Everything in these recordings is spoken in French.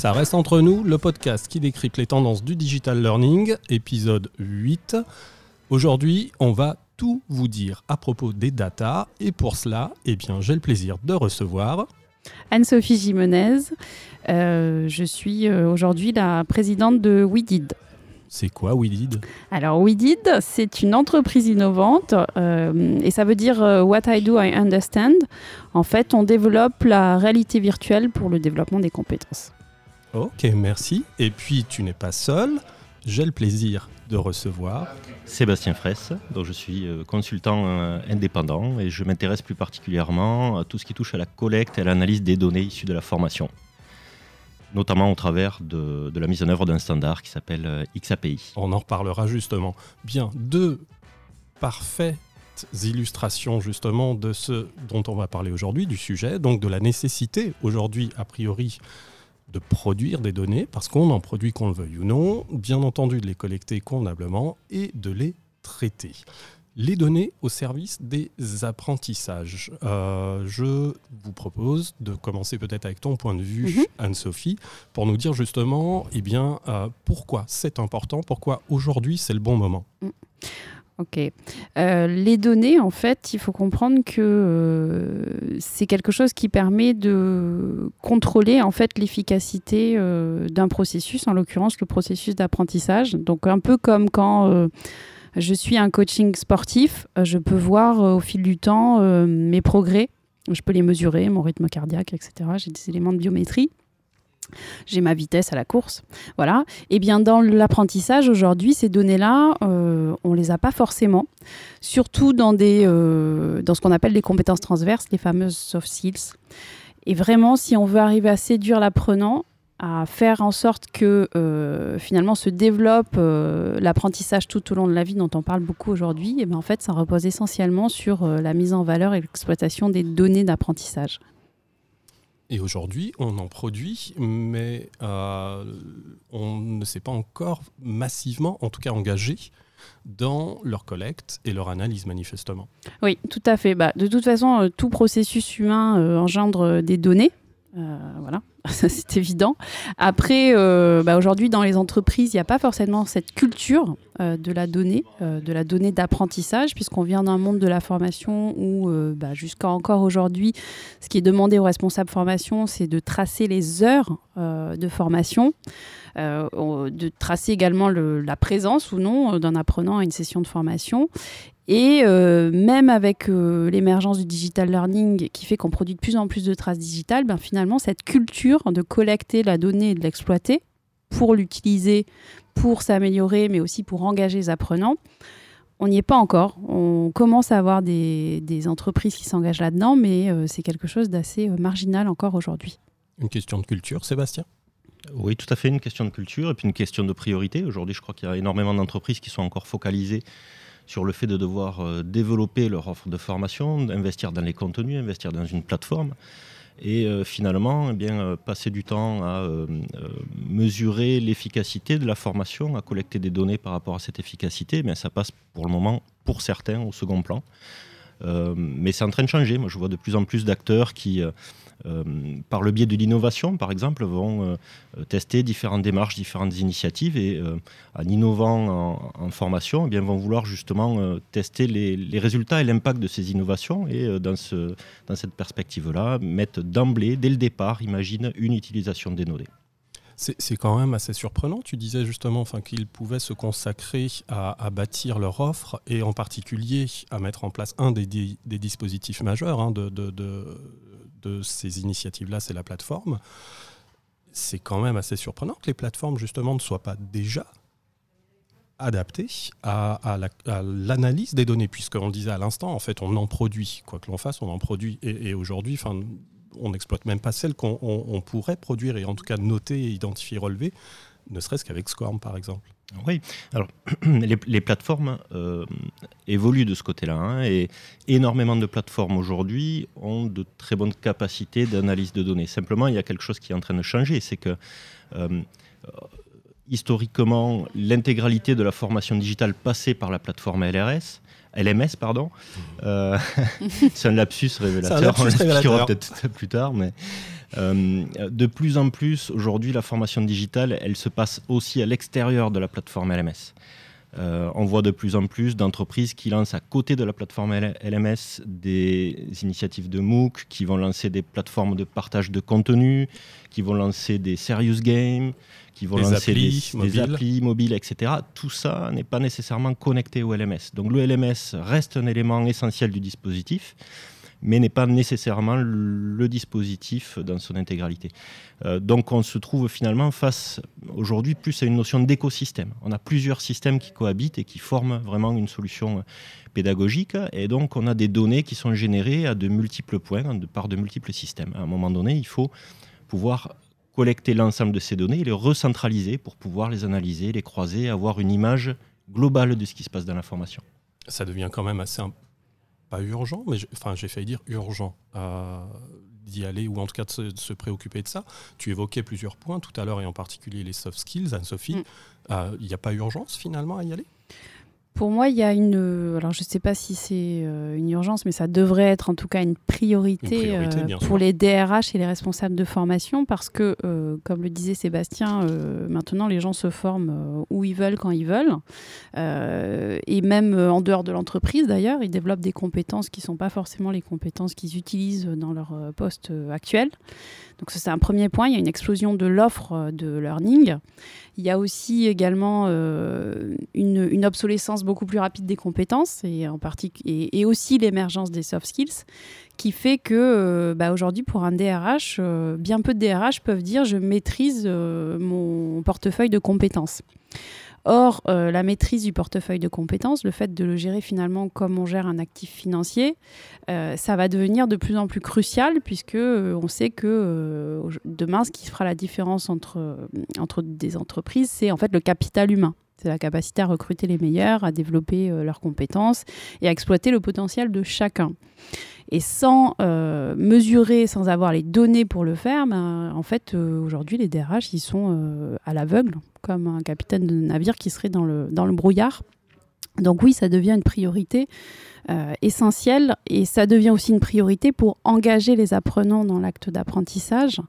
Ça reste entre nous, le podcast qui décrypte les tendances du digital learning, épisode 8. Aujourd'hui, on va tout vous dire à propos des data et pour cela, eh bien, j'ai le plaisir de recevoir Anne-Sophie Jimenez. Euh, je suis euh, aujourd'hui la présidente de WeDid. C'est quoi WeDid Alors WeDid, c'est une entreprise innovante euh, et ça veut dire What I Do, I Understand. En fait, on développe la réalité virtuelle pour le développement des compétences. Ok, merci. Et puis, tu n'es pas seul. J'ai le plaisir de recevoir Sébastien Fraisse, dont je suis consultant indépendant et je m'intéresse plus particulièrement à tout ce qui touche à la collecte et à l'analyse des données issues de la formation notamment au travers de, la mise en œuvre d'un standard qui s'appelle euh, XAPI. On en reparlera justement. Bien, deux parfaites illustrations justement de ce dont on va parler aujourd'hui, du sujet, donc de la nécessité aujourd'hui, a priori, de produire des données, parce qu'on en produit qu'on le veuille ou non, bien entendu de les collecter convenablement et de les traiter les données au service des apprentissages. Euh, je vous propose de commencer peut-être avec ton point de vue, mhm. Anne-Sophie, pour nous dire justement eh bien, euh, pourquoi c'est important, pourquoi aujourd'hui c'est le bon moment. Mm. Ok. Euh, les données, en fait, il faut comprendre que c'est quelque chose qui permet de contrôler en fait l'efficacité d'un processus, en l'occurrence le processus d'apprentissage. Donc un peu comme quand je suis un coaching sportif, euh, je peux voir euh, au fil du temps euh, mes progrès, je peux les mesurer, mon rythme cardiaque, etc. J'ai des éléments de biométrie. J'ai ma vitesse à la course, voilà. Et bien dans l'apprentissage aujourd'hui, ces données-là, on on les a pas forcément, surtout dans des, dans ce qu'on appelle des compétences transverses, les fameuses soft skills. Et vraiment, si on veut arriver à séduire l'apprenant, à faire en sorte que euh, finalement se développe euh, l'apprentissage tout au long de la vie dont on parle beaucoup aujourd'hui, et bien en fait ça repose essentiellement sur euh, la mise en valeur et l'exploitation des données d'apprentissage. Et aujourd'hui, on en produit, mais on ne s'est pas encore massivement, en tout cas engagé, dans leur collecte et leur analyse manifestement. Oui, tout à fait. Bah, de toute façon, tout processus humain engendre des données. Voilà, ça c'est évident. Après, euh, bah, aujourd'hui dans les entreprises, il n'y a pas forcément cette culture euh, de la donnée, euh, de la donnée d'apprentissage, puisqu'on vient d'un monde de la formation où, bah, jusqu'à encore aujourd'hui, ce qui est demandé aux responsables formation, c'est de tracer les heures de formation. de tracer également la présence ou non d'un apprenant à une session de formation et euh, même avec euh, l'émergence du digital learning qui fait qu'on produit de plus en plus de traces digitales, ben finalement, cette culture de collecter la donnée et de l'exploiter pour l'utiliser, pour s'améliorer, mais aussi pour engager les apprenants, on n'y est pas encore. On commence à avoir des, entreprises qui s'engagent là-dedans, mais euh, c'est quelque chose d'assez marginal encore aujourd'hui. Une question de culture, Sébastien? Oui, tout à fait, une question de culture et puis une question de priorité. Aujourd'hui, je crois qu'il y a énormément d'entreprises qui sont encore focalisées sur le fait de devoir euh, développer leur offre de formation, d'investir dans les contenus, investir dans une plateforme et euh, finalement eh bien, euh, passer du temps à mesurer l'efficacité de la formation, à collecter des données par rapport à cette efficacité, mais ça passe pour le moment, pour certains, au second plan. Mais c'est en train de changer. Moi, je vois de plus en plus d'acteurs qui euh, par le biais de l'innovation, par exemple, vont euh, tester différentes démarches, différentes initiatives et euh, en innovant en, formation, eh bien, vont vouloir justement tester les, résultats et l'impact de ces innovations et dans, dans cette perspective-là, mettre d'emblée, dès le départ, imagine une utilisation données. C'est quand même assez surprenant. Tu disais justement qu'ils pouvaient se consacrer à, bâtir leur offre et en particulier à mettre en place un des, dispositifs majeurs hein, de ces initiatives-là, c'est la plateforme. C'est quand même assez surprenant que les plateformes, justement, ne soient pas déjà adaptées à, l'analyse des données, puisqu'on le disait à l'instant, en fait, on en produit. Quoi que l'on fasse, on en produit. Et, et aujourd'hui, on n'exploite même pas celles qu'on pourrait produire, et en tout cas noter, identifier, relever, ne serait-ce qu'avec SCORM, par exemple. Oui, alors les, plateformes euh, évoluent de ce côté-là hein, et énormément de plateformes aujourd'hui ont de très bonnes capacités d'analyse de données. Simplement, il y a quelque chose qui est en train de changer, c'est que euh, historiquement, l'intégralité de la formation digitale passait par la plateforme LRS. LMS, pardon. Mmh. Euh, c'est un lapsus révélateur, on l'expliquera peut-être plus tard, mais de plus en plus, aujourd'hui, la formation digitale, elle se passe aussi à l'extérieur de la plateforme LMS. Euh, on voit de plus en plus d'entreprises qui lancent à côté de la plateforme LMS des initiatives de MOOC, qui vont lancer des plateformes de partage de contenu, qui vont lancer des serious games, qui vont lancer des, applis mobiles, etc. Tout ça n'est pas nécessairement connecté au LMS. Donc le LMS reste un élément essentiel du dispositif mais n'est pas nécessairement le dispositif dans son intégralité. Euh, donc on se trouve finalement face aujourd'hui plus à une notion d'écosystème. On a plusieurs systèmes qui cohabitent et qui forment vraiment une solution pédagogique, et donc on a des données qui sont générées à de multiples points, par de multiples systèmes. À un moment donné, il faut pouvoir collecter l'ensemble de ces données et les recentraliser pour pouvoir les analyser, les croiser, avoir une image globale de ce qui se passe dans l'information. Ça devient quand même assez pas urgent, mais enfin j'ai failli dire urgent euh, d'y aller ou en tout cas de se, préoccuper de ça. Tu évoquais plusieurs points tout à l'heure et en particulier les soft skills, Anne-Sophie. Mm. Euh, il n'y a pas urgence finalement à y aller? Pour moi, il y a une. Euh, alors, je ne sais pas si c'est euh, une urgence, mais ça devrait être en tout cas une priorité, euh, pour les DRH et les responsables de formation parce que, comme le disait Sébastien, maintenant les gens se forment où ils veulent, quand ils veulent. et même en dehors de l'entreprise, d'ailleurs, ils développent des compétences qui ne sont pas forcément les compétences qu'ils utilisent dans leur poste actuel. Donc, ça, c'est un premier point. Il y a une explosion de l'offre de learning. Il y a aussi également une, obsolescence beaucoup plus rapide des compétences et, en et, aussi l'émergence des soft skills qui fait que euh, bah, aujourd'hui pour un DRH, euh, bien peu de DRH peuvent dire je maîtrise mon portefeuille de compétences. Or, euh, la maîtrise du portefeuille de compétences, le fait de le gérer finalement comme on gère un actif financier, euh, ça va devenir de plus en plus crucial puisque euh, on sait que demain, ce qui fera la différence entre, entre des entreprises, c'est en fait le capital humain. C'est la capacité à recruter les meilleurs, à développer leurs compétences et à exploiter le potentiel de chacun. Et sans mesurer, sans avoir les données pour le faire, ben, en fait, aujourd'hui, les DRH, ils sont à l'aveugle comme un capitaine de navire qui serait dans le brouillard. Donc oui, ça devient une priorité euh, essentielle et ça devient aussi une priorité pour engager les apprenants dans l'acte d'apprentissage,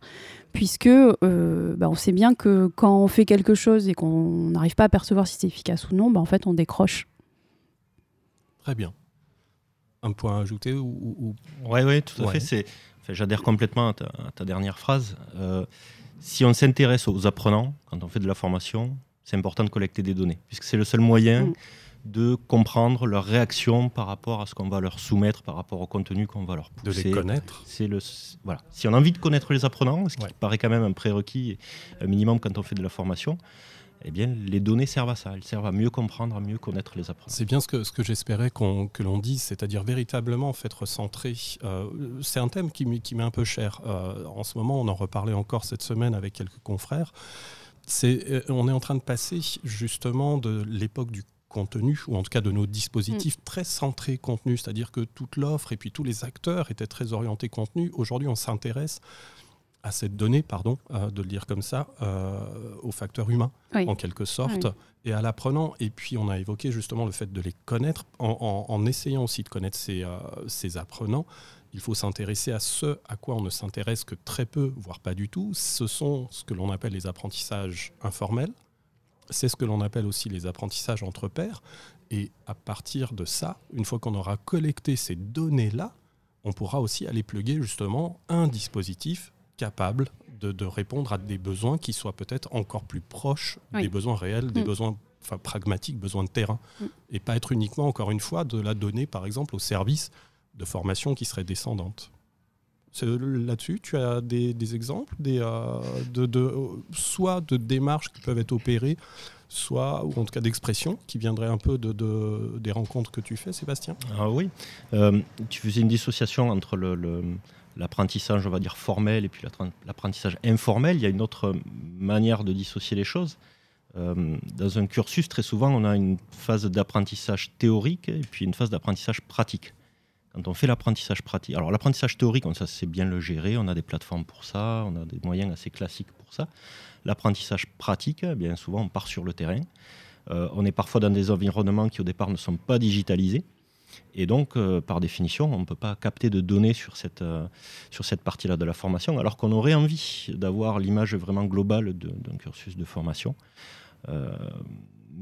puisque euh, bah, on sait bien que quand on fait quelque chose et qu'on n'arrive pas à percevoir si c'est efficace ou non, bah, en fait on décroche. Très bien. Un point à ajouter ou, Oui, ouais, tout à fait. J'adhère complètement à ta, dernière phrase. Euh, si on s'intéresse aux apprenants, quand on fait de la formation, c'est important de collecter des données, puisque c'est le seul moyen mm. De comprendre leur réaction par rapport à ce qu'on va leur soumettre, par rapport au contenu qu'on va leur pousser. De les connaître. C'est le, voilà. Si on a envie de connaître les apprenants, ce qui paraît quand même un prérequis un minimum quand on fait de la formation, eh bien, les données servent à ça. Elles servent à mieux comprendre, à mieux connaître les apprenants. C'est bien ce que, ce que j'espérais qu'on, que l'on dise, c'est-à-dire véritablement en fait recentrer. Euh, c'est un thème qui, qui m'est un peu cher. Euh, en ce moment, on en reparlait encore cette semaine avec quelques confrères. C'est, euh, on est en train de passer justement de l'époque du contenu, ou en tout cas de nos dispositifs mm. très centrés contenu, c'est-à-dire que toute l'offre et puis tous les acteurs étaient très orientés contenu. Aujourd'hui, on s'intéresse à cette donnée, pardon, euh, de le dire comme ça, euh, au facteur humain, en quelque sorte, et à l'apprenant. Et puis, on a évoqué justement le fait de les connaître, en, essayant aussi de connaître ces, euh, ces apprenants. Il faut s'intéresser à ce à quoi on ne s'intéresse que très peu, voire pas du tout. Ce sont ce que l'on appelle les apprentissages informels. C'est ce que l'on appelle aussi les apprentissages entre pairs. Et à partir de ça, une fois qu'on aura collecté ces données-là, on pourra aussi aller pluguer justement un dispositif capable de, répondre à des besoins qui soient peut-être encore plus proches des besoins réels, des mm. besoins enfin, pragmatiques, besoins de terrain, mm. et pas être uniquement, encore une fois, de la donner, par exemple, au service de formation qui serait descendante. Là-dessus, tu as des, exemples euh, de, soit de démarches qui peuvent être opérées, soit, en tout cas d'expressions qui viendraient un peu de, des rencontres que tu fais, Sébastien? Ah oui, euh, tu faisais une dissociation entre l'apprentissage, on va dire, formel et puis l'apprentissage informel. Il y a une autre manière de dissocier les choses. Euh, dans un cursus, très souvent, on a une phase d'apprentissage théorique et puis une phase d'apprentissage pratique. Quand on fait l'apprentissage pratique, alors l'apprentissage théorique, on sait bien le gérer, on a des plateformes pour ça, on a des moyens assez classiques pour ça. L'apprentissage pratique, eh bien souvent, on part sur le terrain. Euh, on est parfois dans des environnements qui au départ ne sont pas digitalisés. Et donc, par définition, on ne peut pas capter de données sur cette, sur cette partie-là de la formation, alors qu'on aurait envie d'avoir l'image vraiment globale d'un cursus de formation.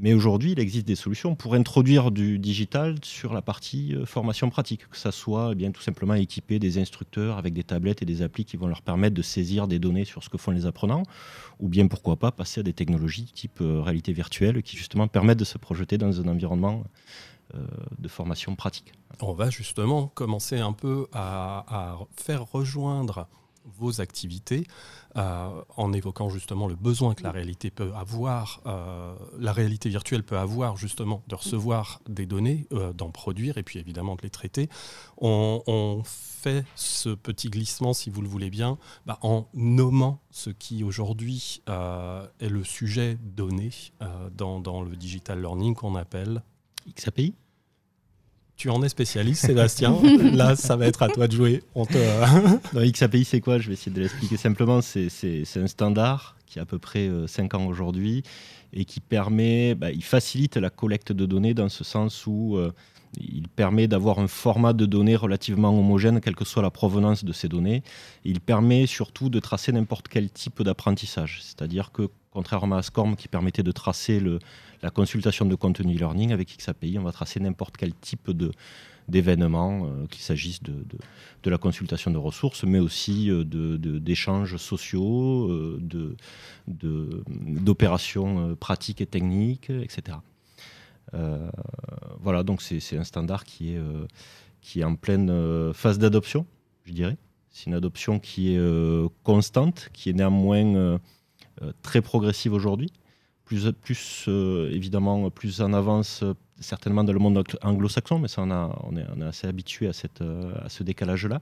Mais aujourd'hui, il existe des solutions pour introduire du digital sur la partie euh, formation pratique, que ça soit eh bien tout simplement équiper des instructeurs avec des tablettes et des applis qui vont leur permettre de saisir des données sur ce que font les apprenants, ou bien pourquoi pas passer à des technologies type euh, réalité virtuelle qui justement permettent de se projeter dans un environnement euh, de formation pratique. On va justement commencer un peu à, à faire rejoindre vos activités euh, en évoquant justement le besoin que la réalité peut avoir, euh, la réalité virtuelle peut avoir justement de recevoir des données, euh, d'en produire et puis évidemment de les traiter. On, fait ce petit glissement, si vous le voulez bien, bah, en nommant ce qui aujourd'hui est le sujet donné dans, dans le digital learning qu'on appelle XAPI tu en es spécialiste, Sébastien. Là, ça va être à toi de jouer. On te... XAPI, c'est quoi? Je vais essayer de l'expliquer simplement. C'est un standard qui a à peu près 5 euh, ans aujourd'hui et qui permet, bah, il facilite la collecte de données dans ce sens où euh, il permet d'avoir un format de données relativement homogène, quelle que soit la provenance de ces données. il permet surtout de tracer n'importe quel type d'apprentissage. C'est-à-dire que, contrairement à SCORM qui permettait de tracer la consultation de contenu learning avec XAPI, on va tracer n'importe quel type de d'événements, euh, qu'il s'agisse de, de, la consultation de ressources, mais aussi euh, d'échanges sociaux, euh, d'opérations pratiques et techniques, etc. voilà, donc c'est un standard qui est, qui est en pleine phase d'adoption, je dirais. C'est une adoption qui est constante, qui est néanmoins très progressive aujourd'hui plus, euh, évidemment plus en avance euh, certainement dans le monde anglo-saxon, mais ça on, est, assez habitué à, euh, ce décalage-là.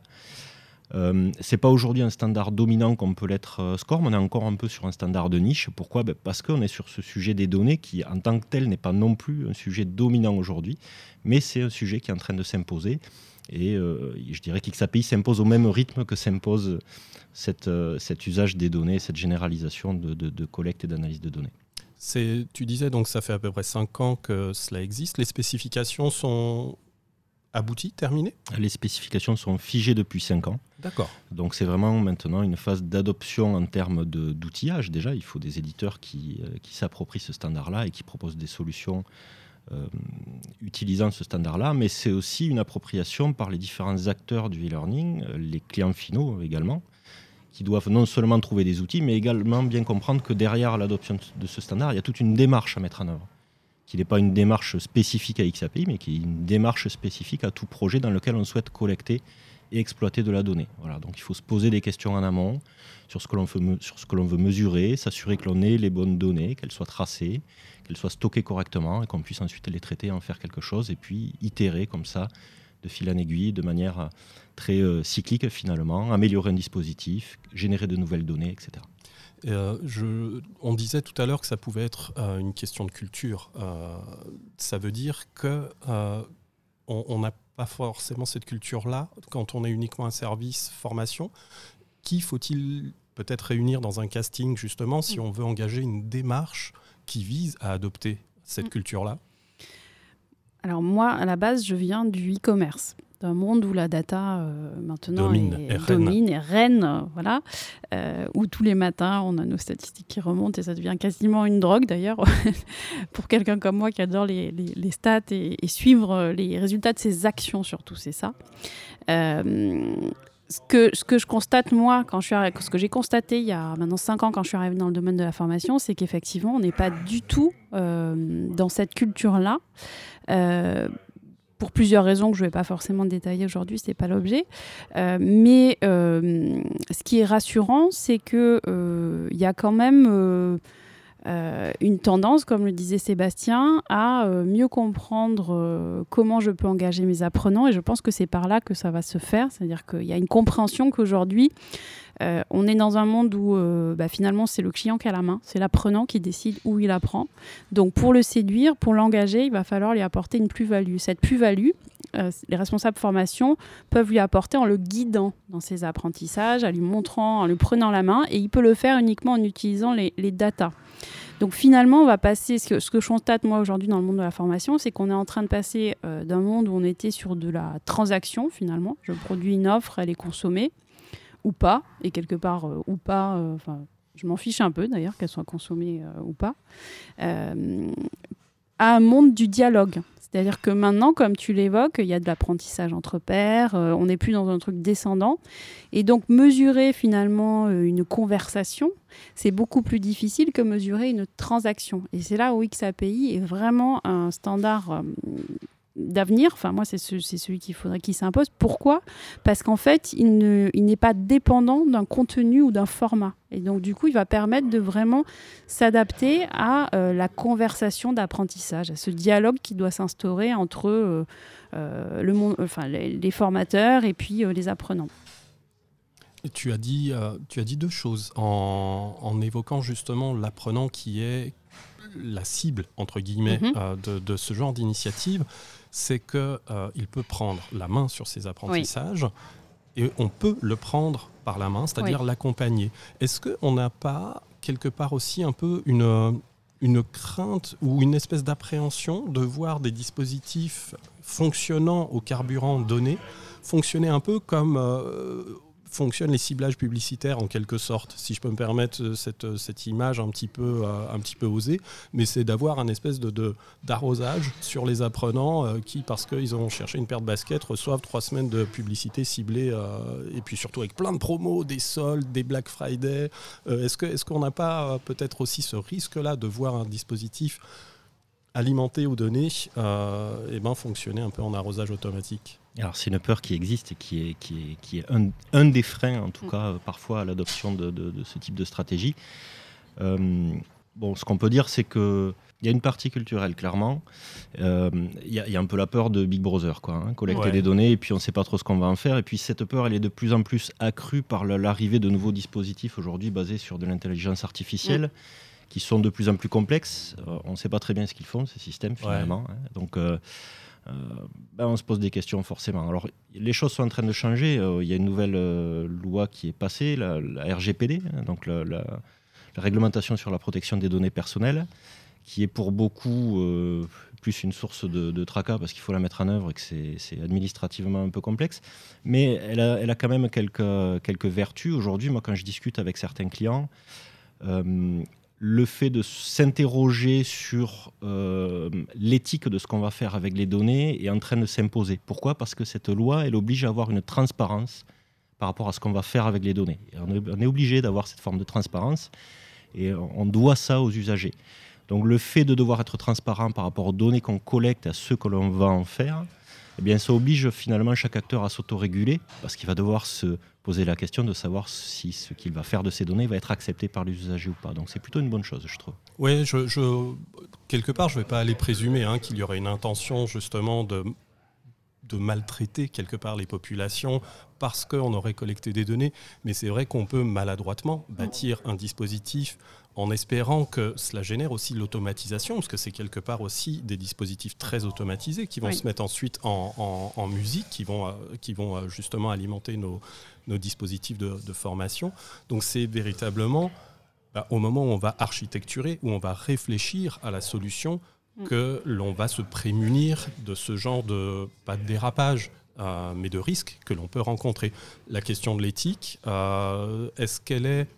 Euh, c'est pas aujourd'hui un standard dominant comme peut l'être SCORM, on est encore un peu sur un standard de niche. Pourquoi? Ben Parce qu'on est sur ce sujet des données qui, en tant que tel, n'est pas non plus un sujet dominant aujourd'hui, mais c'est un sujet qui est en train de s'imposer. Et je dirais qu'XAPI s'impose au même rythme que s'impose cette, cet usage des données, cette généralisation de, de collecte et d'analyse de données. Tu disais donc ça fait à peu près 5 ans que cela existe. Les spécifications sont abouties, terminées? Les spécifications sont figées depuis 5 ans. D'accord. Donc c'est vraiment maintenant une phase d'adoption en termes d'outillage. Déjà, il faut des éditeurs qui, euh, qui s'approprient ce standard-là et qui proposent des solutions euh, utilisant ce standard-là. Mais c'est aussi une appropriation par les différents acteurs du e-learning, euh, les clients finaux également qui doivent non seulement trouver des outils, mais également bien comprendre que derrière l'adoption de ce standard, il y a toute une démarche à mettre en œuvre. Qui n'est pas une démarche spécifique à XAPI, mais qui est une démarche spécifique à tout projet dans lequel on souhaite collecter et exploiter de la donnée. Voilà, donc il faut se poser des questions en amont sur ce que l'on veut, sur ce que l'on veut mesurer, s'assurer que l'on ait les bonnes données, qu'elles soient tracées, qu'elles soient stockées correctement et qu'on puisse ensuite les traiter, en faire quelque chose et puis itérer comme ça de fil en aiguille, de manière très euh, cyclique finalement, améliorer un dispositif, générer de nouvelles données, etc. Euh, je, on disait tout à l'heure que ça pouvait être euh, une question de culture. ça veut dire que on n'a pas forcément cette culture-là quand on est uniquement un service formation. Qui faut-il peut-être réunir dans un casting justement si mm. on veut engager une démarche qui vise à adopter cette mm. culture-là alors moi, à la base, je viens du e-commerce d'un monde où la data euh, maintenant domine, est, et domine et reine, voilà, euh, où tous les matins on a nos statistiques qui remontent et ça devient quasiment une drogue d'ailleurs pour quelqu'un comme moi qui adore les, les, stats et, suivre les résultats de ses actions surtout, c'est ça. Euh, ce que, je constate, moi, quand je suis ce que j'ai constaté il y a maintenant 5 ans quand je suis arrivée dans le domaine de la formation, c'est qu'effectivement, on n'est pas du tout dans cette culture-là. Euh, pour plusieurs raisons que je ne vais pas forcément détailler aujourd'hui, ce n'est pas l'objet. Euh, mais euh, ce qui est rassurant, c'est qu'il il y a quand même une tendance, comme le disait Sébastien, à mieux comprendre comment je peux engager mes apprenants. Et je pense que c'est par là que ça va se faire. C'est-à-dire qu'il y a une compréhension qu'aujourd'hui, euh, on est dans un monde où euh, bah, finalement c'est le client qui a la main, c'est l'apprenant qui décide où il apprend. Donc pour le séduire, pour l'engager, il va falloir lui apporter une plus-value. Cette plus-value, euh, les responsables formation peuvent lui apporter en le guidant dans ses apprentissages, en lui montrant, en lui prenant la main, et il peut le faire uniquement en utilisant les, les datas. Donc finalement, on va passer, ce que, je constate moi aujourd'hui dans le monde de la formation, c'est qu'on est en train de passer d'un monde où on était sur de la transaction finalement. Je produis une offre, elle est consommée ou pas, et quelque part ou pas, enfin je m'en fiche un peu d'ailleurs qu'elle soit consommée ou pas, à un monde du dialogue. C'est-à-dire que maintenant, comme tu l'évoques, il y a de l'apprentissage entre pairs, euh, on n'est plus dans un truc descendant. Et donc, mesurer finalement euh, une conversation, c'est beaucoup plus difficile que mesurer une transaction. Et c'est là où XAPI est vraiment un standard euh, d'avenir. Enfin, moi, c'est celui qu'il faudrait qu'il s'impose. Pourquoi? Parce qu'en fait, il n'est pas dépendant d'un contenu ou d'un format. Et donc, du coup, il va permettre de vraiment s'adapter à euh, la conversation d'apprentissage, à ce dialogue qui doit s'instaurer entre euh, euh, le monde, enfin, les, formateurs et puis les apprenants. tu as dit, tu as dit deux choses en, en évoquant justement l'apprenant qui est la cible entre guillemets mhm. de, de, ce genre d'initiative c'est qu'il euh, peut prendre la main sur ses apprentissages et on peut le prendre par la main, c'est-à-dire l'accompagner. Est-ce qu'on n'a pas quelque part aussi un peu une, une crainte ou une espèce d'appréhension de voir des dispositifs fonctionnant au carburant donné fonctionner un peu comme euh, fonctionnent les ciblages publicitaires en quelque sorte, si je peux me permettre euh, cette, euh, cette image un petit peu, euh, un petit peu osée, mais c'est d'avoir un espèce de, d'arrosage sur les apprenants qui, parce qu'ils ont cherché une paire de baskets, reçoivent trois semaines de publicité ciblée et puis surtout avec plein de promos, des soldes, des Black Friday. est-ce, qu'on n'a pas peut-être aussi ce risque-là de voir un dispositif alimenté ou donné et ben, fonctionner un peu en arrosage automatique? Alors c'est une peur qui existe et qui est, qui est, qui est un, des freins, en tout mm. cas euh, parfois, à l'adoption de, ce type de stratégie. Euh, bon, ce qu'on peut dire, c'est que il y a une partie culturelle, clairement. Euh, il y, a un peu la peur de Big Brother, quoi. Hein, collecter des données et puis on ne sait pas trop ce qu'on va en faire. Et puis cette peur, elle est de plus en plus accrue par l'arrivée de nouveaux dispositifs aujourd'hui basés sur de l'intelligence artificielle. Mm. qui sont de plus en plus complexes. on ne sait pas très bien ce qu'ils font, ces systèmes, finalement. Hein. Donc, ben on se pose des questions forcément. Alors, les choses sont en train de changer. Euh, il y a une nouvelle euh, loi qui est passée, la, RGPD, hein, donc la, réglementation sur la protection des données personnelles, qui est pour beaucoup plus une source de, tracas parce qu'il faut la mettre en œuvre et que c'est administrativement un peu complexe. Mais elle a, quand même quelques vertus. Aujourd'hui, moi, quand je discute avec certains clients, le fait de s'interroger sur euh, l'éthique de ce qu'on va faire avec les données est en train de s'imposer. Pourquoi? Parce que cette loi, elle oblige à avoir une transparence par rapport à ce qu'on va faire avec les données. on est obligé d'avoir cette forme de transparence et on doit ça aux usagers. Donc le fait de devoir être transparent par rapport aux données qu'on collecte, à ce que l'on va en faire, eh bien, ça oblige finalement chaque acteur à s'autoréguler parce qu'il va devoir se poser la question de savoir si ce qu'il va faire de ces données va être accepté par les usagers ou pas. Donc c'est plutôt une bonne chose, je trouve. Oui, quelque part, je ne vais pas aller présumer hein, qu'il y aurait une intention justement de maltraiter quelque part les populations parce qu'on aurait collecté des données, mais c'est vrai qu'on peut maladroitement bâtir un dispositif en espérant que cela génère aussi l'automatisation, parce que c'est quelque part aussi des dispositifs très automatisés qui vont se mettre ensuite en, musique, qui vont, euh, qui vont euh, justement alimenter nos, nos dispositifs de, formation. Donc c'est véritablement bah, au moment où on va architecturer, où on va réfléchir à la solution, mm. que l'on va se prémunir de ce genre de, pas de dérapage, euh, mais de risques que l'on peut rencontrer. La question de l'éthique, est-ce qu'elle est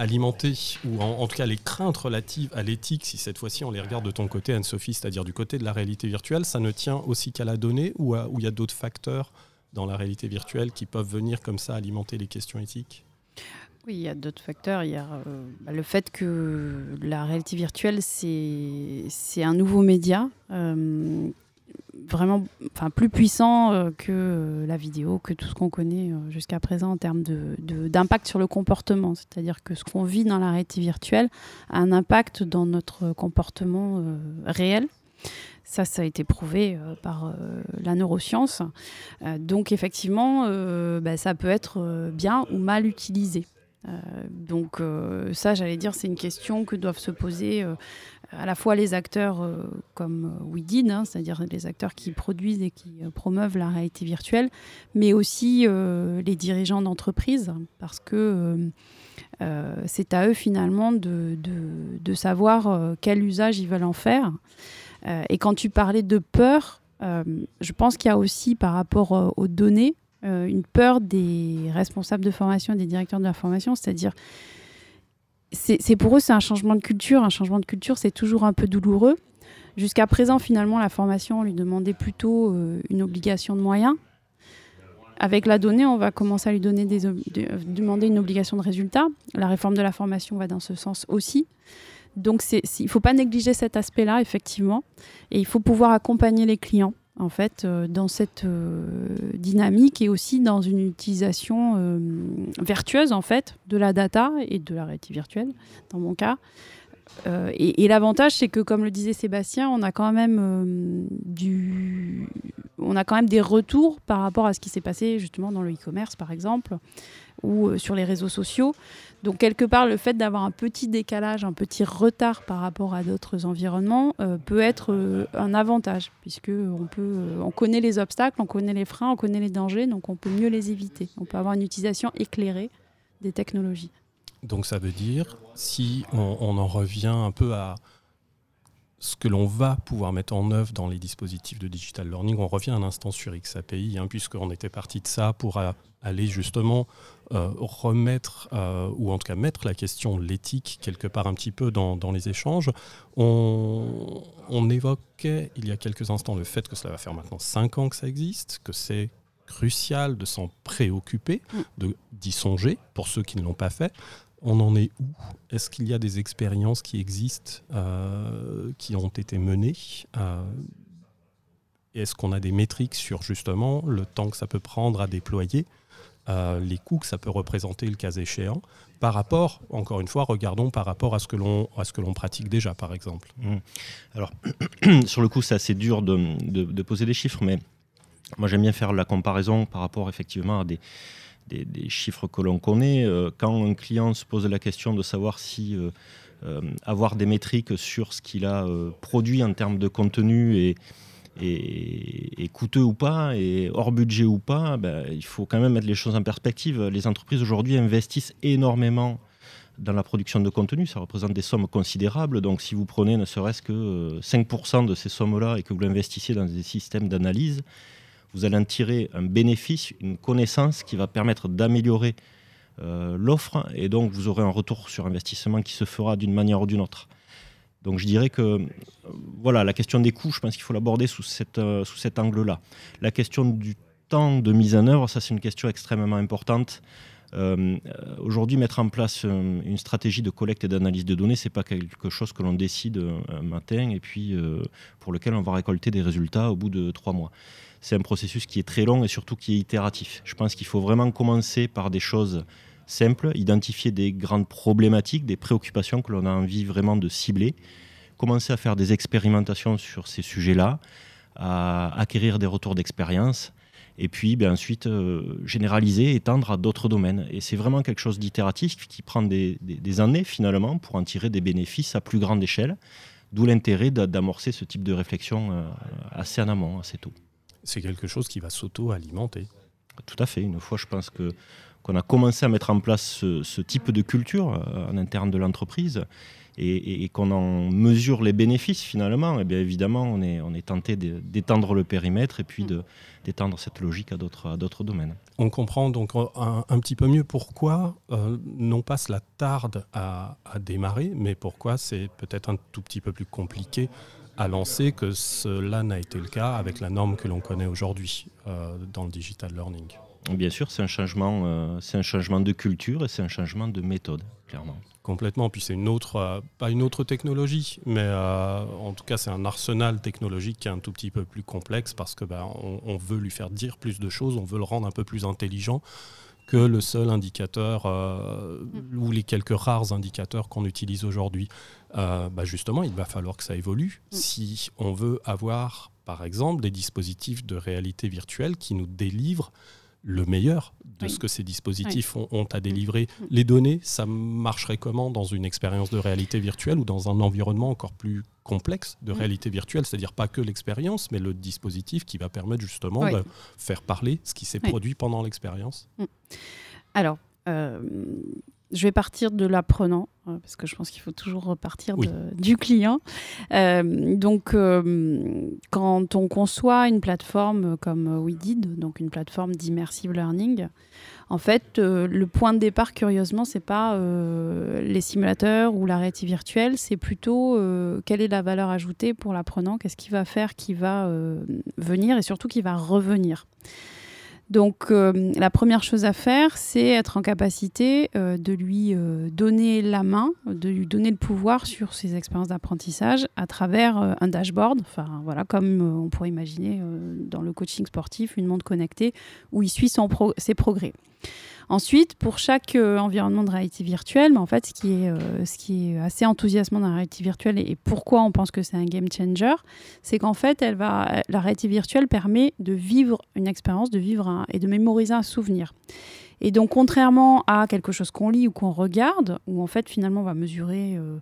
alimenté, ou en, tout cas les craintes relatives à l'éthique, si cette fois-ci on les regarde de ton côté, Anne-Sophie, c'est-à-dire du côté de la réalité virtuelle, ça ne tient aussi qu'à la donnée ou il y a d'autres facteurs dans la réalité virtuelle qui peuvent venir comme ça alimenter les questions éthiques? Oui, il y a d'autres facteurs. Il euh, bah, le fait que la réalité virtuelle, c'est un nouveau média euh, vraiment enfin, plus puissant euh, que euh, la vidéo, que tout ce qu'on connaît euh, jusqu'à présent en termes d'impact de, sur le comportement. C'est-à-dire que ce qu'on vit dans la réalité virtuelle a un impact dans notre comportement réel. Ça, ça a été prouvé par la neuroscience. donc effectivement, bah, ça peut être bien ou mal utilisé. Donc ça, j'allais dire, c'est une question que doivent se poser à la fois les acteurs euh, comme WeDid, hein, c'est-à-dire les acteurs qui produisent et qui promeuvent la réalité virtuelle, mais aussi les dirigeants d'entreprise, parce que c'est à eux finalement de savoir quel usage ils veulent en faire. et quand tu parlais de peur, je pense qu'il y a aussi par rapport aux données une peur des responsables de formation, des directeurs de la formation, c'est-à-dire c'est pour eux, c'est un changement de culture. Un changement de culture, c'est toujours un peu douloureux. Jusqu'à présent, finalement, la formation, on lui demandait plutôt euh, une obligation de moyens. Avec la donnée, on va commencer à lui des demander une obligation de résultat. La réforme de la formation va dans ce sens aussi. Donc, il ne faut pas négliger cet aspect-là, effectivement. Et il faut pouvoir accompagner les clients en fait, euh, dans cette euh, dynamique et aussi dans une utilisation euh, vertueuse, en fait, de la data et de la réalité virtuelle, dans mon cas. et, l'avantage, c'est que, comme le disait Sébastien, on a quand même du, on a quand même des retours par rapport à ce qui s'est passé justement dans le e-commerce, par exemple, ou sur les réseaux sociaux. Donc quelque part, le fait d'avoir un petit décalage, un petit retard par rapport à d'autres environnements euh, peut être euh, un avantage, puisque on, peut, euh, on connaît les obstacles, on connaît les freins, on connaît les dangers, donc on peut mieux les éviter. On peut avoir une utilisation éclairée des technologies. Donc ça veut dire, si on en revient un peu à ce que l'on va pouvoir mettre en œuvre dans les dispositifs de digital learning, on revient un instant sur XAPI, hein, puisqu'on était parti de ça pour aller justement euh, remettre, euh, ou en tout cas mettre la question de l'éthique quelque part un petit peu dans, les échanges. On, évoquait il y a quelques instants le fait que cela va faire maintenant 5 ans que ça existe, que c'est crucial de s'en préoccuper, mm. d'y songer pour ceux qui ne l'ont pas fait on en est où? Est-ce qu'il y a des expériences qui existent, euh, qui ont été menées euh, Est-ce qu'on a des métriques sur justement le temps que ça peut prendre à déployer, les coûts que ça peut représenter le cas échéant, par rapport, encore une fois, regardons par rapport à ce que l'on, à ce que l'on pratique déjà, par exemple. Mmh. Alors, sur le coup, c'est assez dur de, poser des chiffres, mais moi j'aime bien faire la comparaison par rapport effectivement à des, des, chiffres que l'on connaît. Euh, quand un client se pose la question de savoir si euh, euh, avoir des métriques sur ce qu'il a produit en termes de contenu et, coûteux ou pas, et hors budget ou pas, ben, il faut quand même mettre les choses en perspective. Les entreprises aujourd'hui investissent énormément dans la production de contenu, ça représente des sommes considérables. Donc si vous prenez ne serait-ce que 5% de ces sommes-là et que vous l'investissez dans des systèmes d'analyse, vous allez en tirer un bénéfice, une connaissance qui va permettre d'améliorer euh, l'offre et donc vous aurez un retour sur investissement qui se fera d'une manière ou d'une autre. Donc je dirais que euh, voilà, la question des coûts, je pense qu'il faut l'aborder sous, euh, sous cet angle-là. La question du temps de mise en œuvre, ça c'est une question extrêmement importante. Aujourd'hui, mettre en place une stratégie de collecte et d'analyse de données, c'est pas quelque chose que l'on décide un matin et puis pour lequel on va récolter des résultats au bout de trois mois c'est un processus qui est très long et surtout qui est itératif. Je pense qu'il faut vraiment commencer par des choses simples, identifier des grandes problématiques, des préoccupations que l'on a envie vraiment de cibler, commencer à faire des expérimentations sur ces sujets-là, à acquérir des retours d'expérience et puis ben, ensuite euh, généraliser, étendre à d'autres domaines. Et c'est vraiment quelque chose d'itératif qui prend des, années finalement pour en tirer des bénéfices à plus grande échelle, d'où l'intérêt d'amorcer ce type de réflexion euh, assez en amont, assez tôt c'est quelque chose qui va s'auto-alimenter. Tout à fait. Une fois, je pense que qu'on a commencé à mettre en place ce, type de culture euh, en interne de l'entreprise et, qu'on en mesure les bénéfices finalement, et eh bien évidemment, on est, on est tenté d'étendre le périmètre et puis d'étendre cette logique à d'autres domaines. On comprend donc un, petit peu mieux pourquoi euh, non pas cela tarde à, à démarrer, mais pourquoi c'est peut-être un tout petit peu plus compliqué à lancer que cela n'a été le cas avec la norme que l'on connaît aujourd'hui euh, dans le digital learning. Bien sûr, c'est un, changement, euh, c'est un changement de culture et c'est un changement de méthode, clairement. Complètement, puis c'est une autre, euh, pas une autre technologie, mais en tout cas c'est un arsenal technologique qui est un tout petit peu plus complexe parce que ben, on, veut lui faire dire plus de choses, on veut le rendre un peu plus intelligent que le seul indicateur mm. ou les quelques rares indicateurs qu'on utilise aujourd'hui. Euh, bah, justement, il va falloir que ça évolue mm. si on veut avoir, par exemple, des dispositifs de réalité virtuelle qui nous délivrent le meilleur de ce que ces dispositifs ont, à délivrer. Mm. Les données, ça marcherait comment dans une expérience de réalité virtuelle ou dans un environnement encore plus complexe de mm. réalité virtuelle, c'est-à-dire pas que l'expérience, mais le dispositif qui va permettre justement de faire parler ce qui s'est produit pendant l'expérience mm. Alors, euh, je vais partir de l'apprenant, euh, parce que je pense qu'il faut toujours repartir du client. Euh, donc, euh, quand on conçoit une plateforme comme We Did, donc une plateforme d'immersive learning, en fait, le point de départ, curieusement, c'est pas les simulateurs ou la réalité virtuelle, c'est plutôt quelle est la valeur ajoutée pour l'apprenant, qu'est-ce qu'il va faire, qui va venir et surtout qui va revenir. Donc euh, la première chose à faire, c'est être en capacité euh, de lui euh, donner la main, de lui donner le pouvoir sur ses expériences d'apprentissage à travers un dashboard, enfin voilà, comme on pourrait imaginer dans le coaching sportif, une montre connectée où il suit ses progrès. Ensuite, pour chaque euh, environnement de réalité virtuelle, en fait, ce qui, est, euh, ce qui est assez enthousiasmant dans la réalité virtuelle et, pourquoi on pense que c'est un game changer, c'est qu'en fait, la réalité virtuelle permet de vivre une expérience, de vivre et de mémoriser un souvenir. Et donc, contrairement à quelque chose qu'on lit ou qu'on regarde, où en fait, finalement, on va mesurer euh,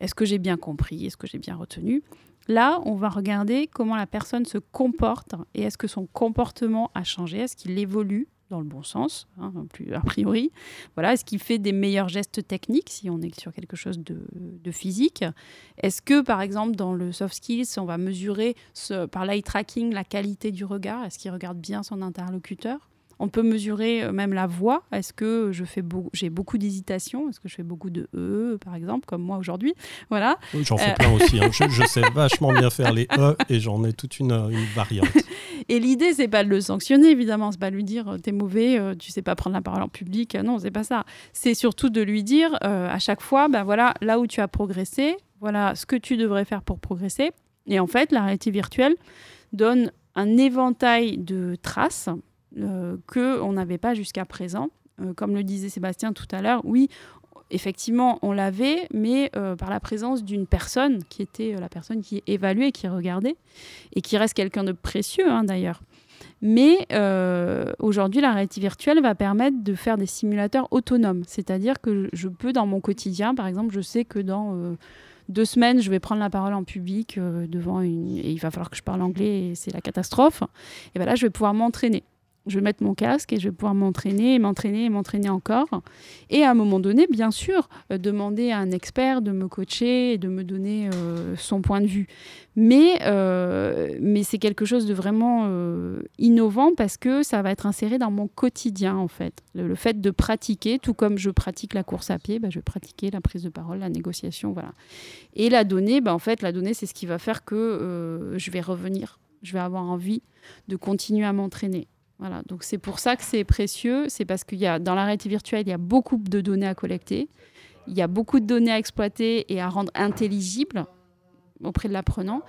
est-ce que j'ai bien compris, est-ce que j'ai bien retenu, Là, on va regarder comment la personne se comporte et est-ce que son comportement a changé, est-ce qu'il évolue dans le bon sens, hein, plus a priori. Voilà, est-ce qu'il fait des meilleurs gestes techniques si on est sur quelque chose de, physique? Est-ce que, par exemple, dans le soft skills, on va mesurer par l'eye tracking la qualité du regard? Est-ce qu'il regarde bien son interlocuteur? On peut mesurer euh, même la voix. Est-ce que je fais j'ai beaucoup d'hésitation Est-ce que je fais beaucoup de E, par exemple, comme moi aujourd'hui? Voilà. j'en fais euh, plein aussi. Hein. Je, sais vachement bien faire les E et j'en ai toute une, une variante. Et l'idée, c'est pas de le sanctionner, évidemment. C'est pas de lui dire euh, t'es mauvais, tu sais pas prendre la parole en public. Non, c'est pas ça. C'est surtout de lui dire à chaque fois, ben voilà, là où tu as progressé, voilà ce que tu devrais faire pour progresser. Et en fait, la réalité virtuelle donne un éventail de traces euh, qu'on n'avait pas jusqu'à présent. Euh, comme le disait Sébastien tout à l'heure, oui, effectivement, on l'avait, mais euh, par la présence d'une personne qui était la personne qui évaluait, qui regardait, et qui reste quelqu'un de précieux hein, d'ailleurs. Mais aujourd'hui, la réalité virtuelle va permettre de faire des simulateurs autonomes. C'est-à-dire que je peux, dans mon quotidien, par exemple, je sais que dans deux semaines, je vais prendre la parole en public devant une... Et il va falloir que je parle anglais et c'est la catastrophe. Et bien là, je vais pouvoir m'entraîner je vais mettre mon casque et je vais pouvoir m'entraîner, m'entraîner m'entraîner encore. Et à un moment donné, bien sûr, euh, demander à un expert de me coacher et de me donner euh, son point de vue. Mais, euh, mais c'est quelque chose de vraiment innovant parce que ça va être inséré dans mon quotidien, en fait. Le, fait de pratiquer, tout comme je pratique la course à pied, bah, je vais pratiquer la prise de parole, la négociation, voilà. Et la donnée, bah, en fait, la donnée, c'est ce qui va faire que je vais revenir. Je vais avoir envie de continuer à m'entraîner. Voilà, donc c'est pour ça que c'est précieux, c'est parce qu'il y a dans la réalité virtuelle, il y a beaucoup de données à collecter, il y a beaucoup de données à exploiter et à rendre intelligibles auprès de l'apprenant,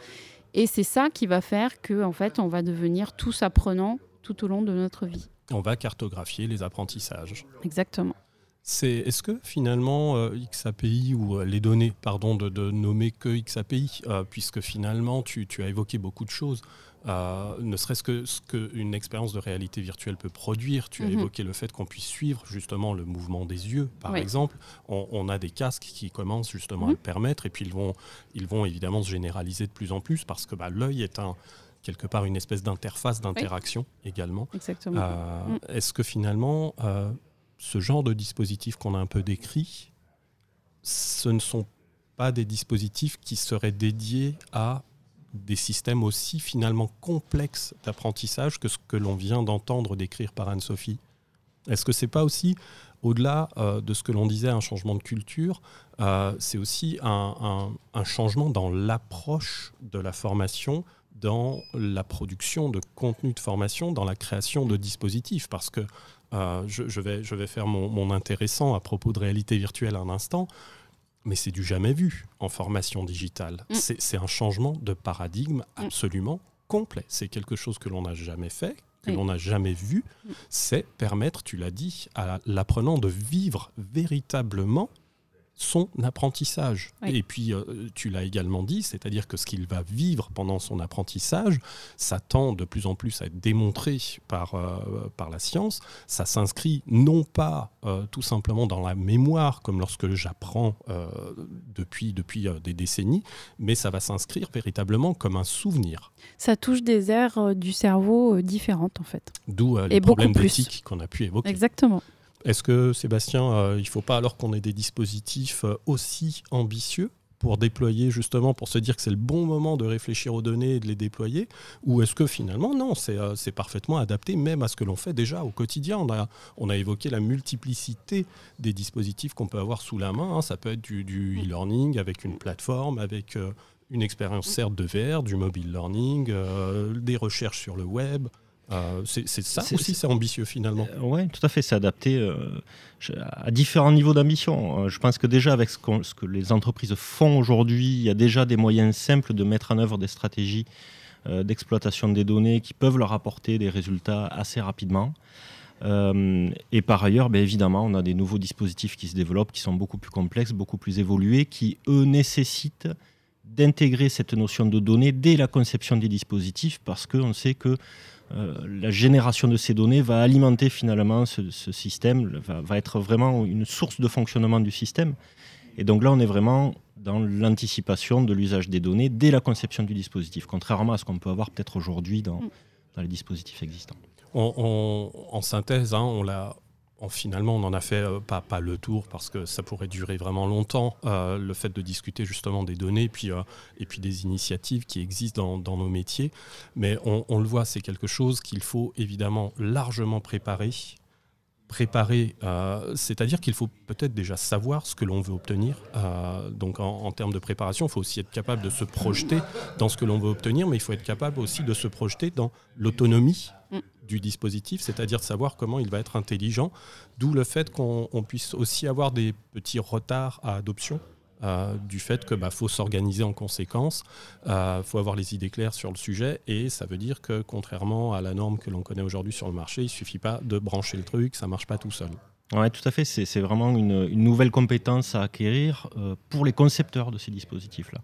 et c'est ça qui va faire que en fait, on va devenir tous apprenants tout au long de notre vie. On va cartographier les apprentissages. Exactement. C'est est-ce que finalement euh, XAPI ou euh, les données, pardon, de, nommer que XAPI, euh, puisque finalement tu, tu, as évoqué beaucoup de choses. Euh, ne serait-ce que ce qu'une expérience de réalité virtuelle peut produire. Tu as mhm. évoqué le fait qu'on puisse suivre justement le mouvement des yeux, par exemple. On, a des casques qui commencent justement à mhm. le permettre, et puis ils vont, ils vont évidemment se généraliser de plus en plus parce que bah, l'œil est un, quelque part une espèce d'interface d'interaction également. Exactement. Euh, mm. Est-ce que finalement, euh, ce genre de dispositif qu'on a un peu décrit, ce ne sont pas des dispositifs qui seraient dédiés à des systèmes aussi finalement complexes d'apprentissage que ce que l'on vient d'entendre décrire par Anne-Sophie. Est-ce que c'est pas aussi, au-delà euh, de ce que l'on disait, un changement de culture, euh, c'est aussi un, changement dans l'approche de la formation, dans la production de contenu de formation, dans la création de dispositifs? Parce que euh, je, vais, je vais faire mon, mon intéressant à propos de réalité virtuelle un instant mais c'est du jamais vu en formation digitale. Mm. C'est un changement de paradigme mm. absolument complet. C'est quelque chose que l'on n'a jamais fait, que l'on n'a jamais vu. Mm. C'est permettre, tu l'as dit, à l'apprenant de vivre véritablement son apprentissage. Et puis, euh, tu l'as également dit, c'est-à-dire que ce qu'il va vivre pendant son apprentissage, ça tend de plus en plus à être démontré par, euh, par la science. Ça s'inscrit non pas euh, tout simplement dans la mémoire, comme lorsque j'apprends depuis, depuis des décennies, mais ça va s'inscrire véritablement comme un souvenir. Ça touche des aires du cerveau différentes, en fait. D'où les problèmes d'éthique qu'on a pu évoquer. Exactement. Est-ce que, Sébastien, euh, il ne faut pas alors qu'on ait des dispositifs euh, aussi ambitieux pour déployer justement, pour se dire que c'est le bon moment de réfléchir aux données et de les déployer Ou est-ce que finalement, non, c'est euh, parfaitement adapté même à ce que l'on fait déjà au quotidien? On a, on a évoqué la multiplicité des dispositifs qu'on peut avoir sous la main. Hein. Ça peut être du, e-learning avec une plateforme, avec une expérience certes de VR, du mobile learning, des recherches sur le web. Euh, c'est ça aussi, c'est ambitieux finalement. Euh, oui, tout à fait, c'est adapté euh, à différents niveaux d'ambition. je pense que déjà avec ce, que les entreprises font aujourd'hui, il y a déjà des moyens simples de mettre en œuvre des stratégies d'exploitation des données qui peuvent leur apporter des résultats assez rapidement. et par ailleurs, bien évidemment, on a des nouveaux dispositifs qui se développent, qui sont beaucoup plus complexes, beaucoup plus évolués, qui, eux, nécessitent d'intégrer cette notion de données dès la conception des dispositifs, parce qu'on sait que euh, la génération de ces données va alimenter finalement ce, système, va, être vraiment une source de fonctionnement du système. Et donc là, on est vraiment dans l'anticipation de l'usage des données dès la conception du dispositif, contrairement à ce qu'on peut avoir peut-être aujourd'hui dans, mm. les dispositifs existants. en synthèse, hein, on l'a finalement, on en a fait euh, pas, le tour parce que ça pourrait durer vraiment longtemps, euh, le fait de discuter justement des données puis, euh, et puis des initiatives qui existent dans, nos métiers. Mais on, le voit, c'est quelque chose qu'il faut évidemment largement préparer. Préparer, c'est-à-dire qu'il faut peut-être déjà savoir ce que l'on veut obtenir. donc en, termes de préparation, il faut aussi être capable de se projeter dans ce que l'on veut obtenir, mais il faut être capable aussi de se projeter dans l'autonomie mm du dispositif, c'est-à-dire de savoir comment il va être intelligent, d'où le fait qu'on puisse aussi avoir des petits retards à adoption. Euh, du fait qu'il bah, faut s'organiser en conséquence, euh, faut avoir les idées claires sur le sujet, et ça veut dire que contrairement à la norme que l'on connaît aujourd'hui sur le marché, il suffit pas de brancher le truc, ça marche pas tout seul. Oui, tout à fait, c'est vraiment une, nouvelle compétence à acquérir euh, pour les concepteurs de ces dispositifs-là.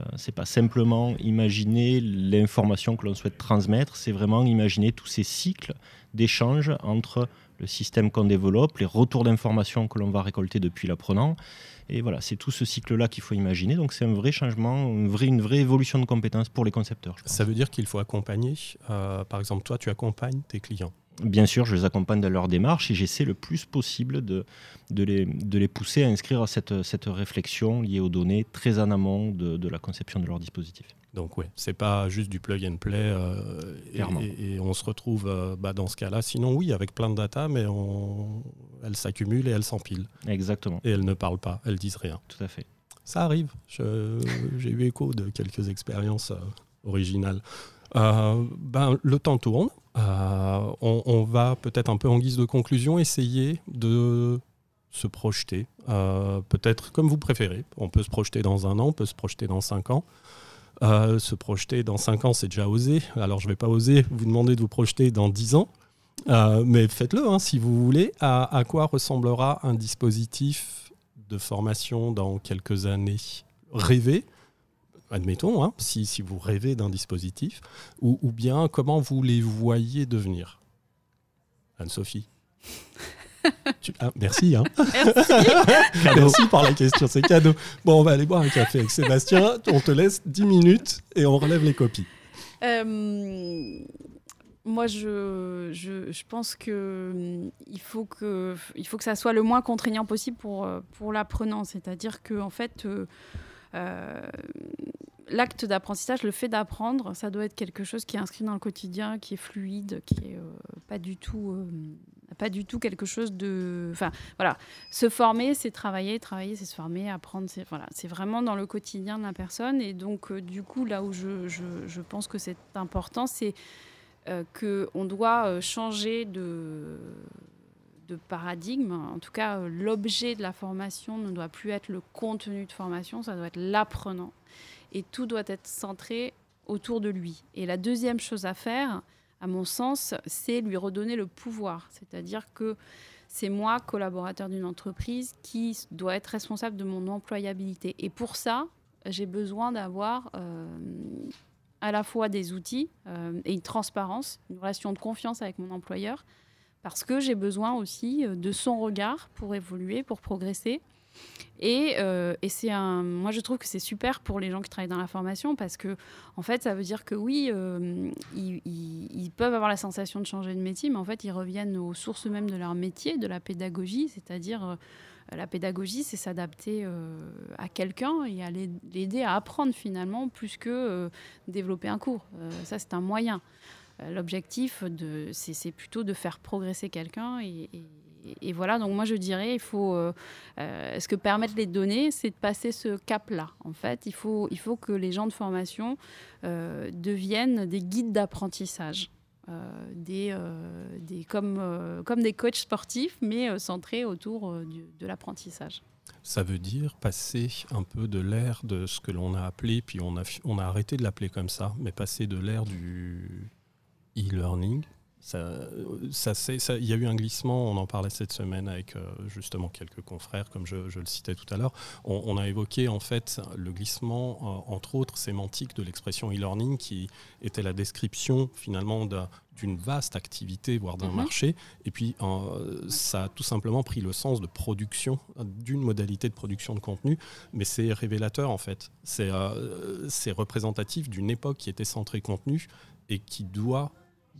Euh, c'est pas simplement imaginer l'information que l'on souhaite transmettre, c'est vraiment imaginer tous ces cycles d'échange entre le système qu'on développe, les retours d'informations que l'on va récolter depuis l'apprenant. Et voilà, c'est tout ce cycle-là qu'il faut imaginer. Donc c'est un vrai changement, une vraie, évolution de compétences pour les concepteurs. Ça veut dire qu'il faut accompagner, euh, par exemple, toi, tu accompagnes tes clients bien sûr, je les accompagne dans leur démarche et j'essaie le plus possible de, de, les, de les pousser à inscrire cette, cette réflexion liée aux données très en amont de, de la conception de leur dispositif. Donc oui, c'est pas juste du plug and play euh, et, on se retrouve euh, bah, dans ce cas-là. Sinon oui, avec plein de data, mais on, elles s'accumulent et elles s'empilent. Exactement. Et elles ne parlent pas, elles disent rien. Tout à fait. Ça arrive. J'ai eu écho de quelques expériences euh, originales. Ben, le temps tourne. Euh, on, va peut-être un peu en guise de conclusion essayer de se projeter, euh, peut-être comme vous préférez. On peut se projeter dans un an, on peut se projeter dans cinq ans. Euh, se projeter dans cinq ans, c'est déjà osé. Alors je ne vais pas oser vous demander de vous projeter dans dix ans, mais faites-le hein, si vous voulez. à, quoi ressemblera un dispositif de formation dans quelques années Rêvez admettons, hein, si, si, vous rêvez d'un dispositif, ou, ou, bien comment vous les voyez devenir? Anne-Sophie ah, merci, hein. merci. merci pour la question, c'est cadeau. Bon, on va aller boire un café avec Sébastien. On te laisse 10 minutes et on relève les copies. Euh, moi, je, je, je, pense que hum, il faut que il faut que ça soit le moins contraignant possible pour euh, pour l'apprenant. C'est-à-dire que en fait, euh, l'acte d'apprentissage, le fait d'apprendre, ça doit être quelque chose qui est inscrit dans le quotidien, qui est fluide, qui est euh, pas du tout, euh, pas du tout quelque chose de, enfin voilà, se former, c'est travailler, travailler, c'est se former, apprendre, c'est voilà, vraiment dans le quotidien de la personne. Et donc du coup, là où je, pense que c'est important, c'est que on doit changer de de paradigme. En tout cas, l'objet de la formation ne doit plus être le contenu de formation, ça doit être l'apprenant. Et tout doit être centré autour de lui. Et la deuxième chose à faire, à mon sens, c'est lui redonner le pouvoir. C'est-à-dire que c'est moi, collaborateur d'une entreprise, qui doit être responsable de mon employabilité. Et pour ça, j'ai besoin d'avoir euh, à la fois des outils euh, et une transparence, une relation de confiance avec mon employeur, parce que j'ai besoin aussi euh, de son regard pour évoluer, pour progresser. Et, et c'est un, moi, je trouve que c'est super pour les gens qui travaillent dans la formation parce que, en fait, ça veut dire que oui, ils, ils, peuvent avoir la sensation de changer de métier, mais en fait, ils reviennent aux sources mêmes de leur métier, de la pédagogie, c'est-à-dire la pédagogie, c'est s'adapter euh, à quelqu'un et à l'aider à apprendre finalement, plus que euh, développer un cours. Euh, ça, c'est un moyen. L'objectif, c'est plutôt de faire progresser quelqu'un. Et, voilà, donc moi je dirais, il faut, ce que permettent les données, c'est de passer ce cap-là. En fait, il faut, il faut que les gens de formation deviennent des guides d'apprentissage. Euh, des, euh, des, comme, euh, comme des coachs sportifs, mais centrés autour de l'apprentissage. Ça veut dire passer un peu de l'ère de ce que l'on a appelé, puis on a, on a arrêté de l'appeler comme ça, mais passer de l'ère du e-learning ça, ça, il y a eu un glissement, on en parlait cette semaine avec euh, justement quelques confrères, comme je, le citais tout à l'heure. On, a évoqué en fait le glissement, euh, entre autres sémantique, de l'expression e-learning, qui était la description finalement d'une vaste activité, voire d'un mhm. marché. Et puis, euh, ça a tout simplement pris le sens de production, d'une modalité de production de contenu, mais c'est révélateur en fait. C'est représentatif d'une époque qui était centrée contenu et qui doit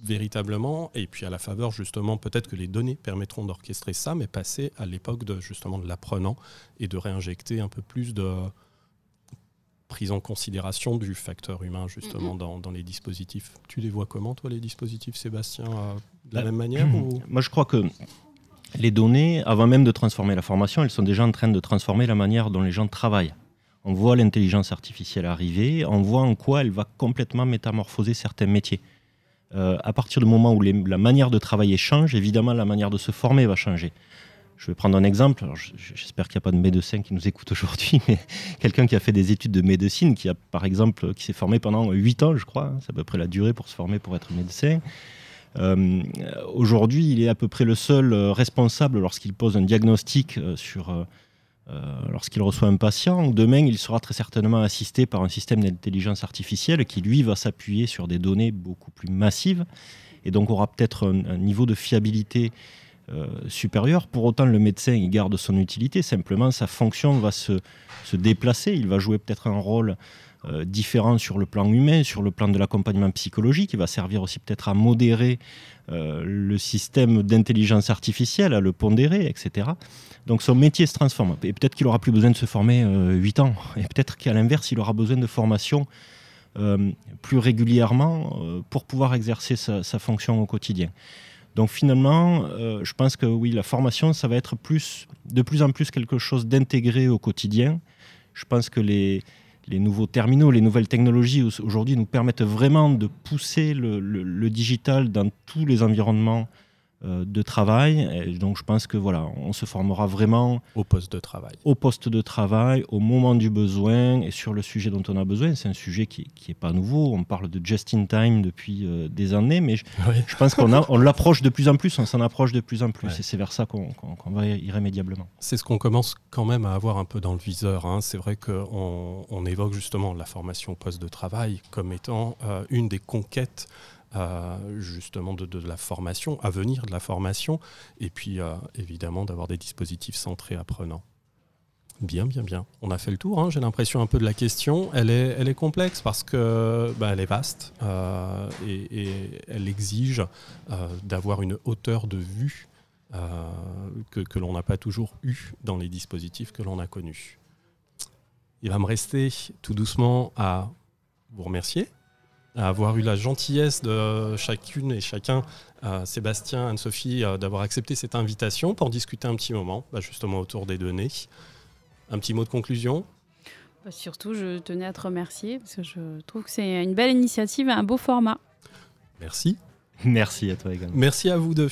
véritablement, et puis à la faveur justement peut-être que les données permettront d'orchestrer ça, mais passer à l'époque de justement de l'apprenant et de réinjecter un peu plus de prise en considération du facteur humain justement dans, dans, les dispositifs. Tu les vois comment toi les dispositifs Sébastien euh, De la bah, même manière ou... Moi je crois que les données, avant même de transformer la formation, elles sont déjà en train de transformer la manière dont les gens travaillent. On voit l'intelligence artificielle arriver, on voit en quoi elle va complètement métamorphoser certains métiers. Euh, à partir du moment où la manière de travailler change, évidemment, la manière de se former va changer. Je vais prendre un exemple. J'espère qu'il n'y a pas de médecin qui nous écoute aujourd'hui, mais quelqu'un qui a fait des études de médecine, qui a par exemple, qui s'est formé pendant 8 ans, je crois, hein, c'est à peu près la durée pour se former pour être médecin. Euh, aujourd'hui, il est à peu près le seul euh, responsable lorsqu'il pose un diagnostic sur lorsqu'il reçoit un patient. Demain, il sera très certainement assisté par un système d'intelligence artificielle qui, lui, va s'appuyer sur des données beaucoup plus massives et donc aura peut-être un, niveau de fiabilité euh, supérieur. Pour autant, le médecin, il garde son utilité. Simplement, sa fonction va se déplacer. Il va jouer peut-être un rôle euh, différent sur le plan humain, sur le plan de l'accompagnement psychologique. Il va servir aussi peut-être à modérer le système d'intelligence artificielle, à le pondérer, etc. Donc son métier se transforme. Et peut-être qu'il aura plus besoin de se former euh, 8 ans. Et peut-être qu'à l'inverse, il aura besoin de formation euh, plus régulièrement euh, pour pouvoir exercer sa, fonction au quotidien. Donc finalement, euh, je pense que oui, la formation, ça va être plus, de plus en plus quelque chose d'intégré au quotidien. Je pense que les, les nouveaux terminaux, les nouvelles technologies aujourd'hui nous permettent vraiment de pousser le, digital dans tous les environnements de travail. Et donc je pense que voilà, on se formera vraiment au poste de travail. Au poste de travail, au moment du besoin et sur le sujet dont on a besoin. C'est un sujet qui n'est pas nouveau. On parle de just in time depuis euh, des années, mais je, pense qu'on on l'approche de plus en plus, on s'en approche de plus en plus. Et c'est vers ça qu'on va irrémédiablement. C'est ce qu'on commence quand même à avoir un peu dans le viseur. Hein. C'est vrai qu'on on évoque justement la formation au poste de travail comme étant euh, une des conquêtes justement de, la formation, à venir de la formation, et puis euh, évidemment d'avoir des dispositifs centrés apprenants. Bien, bien, bien. On a fait le tour, hein. j'ai l'impression un peu de la question. Elle est, elle est complexe parce que bah, elle est vaste euh, et, elle exige euh, d'avoir une hauteur de vue que, que l'on n'a pas toujours eu dans les dispositifs que l'on a connus. Il va me rester tout doucement à vous remercier à avoir eu la gentillesse de chacune et chacun, euh, Sébastien, Anne-Sophie, euh, d'avoir accepté cette invitation pour discuter un petit moment, bah, justement autour des données. Un petit mot de conclusion? Bah, Surtout, je tenais à te remercier parce que je trouve que c'est une belle initiative et un beau format. Merci. Merci à toi également. Merci à vous deux.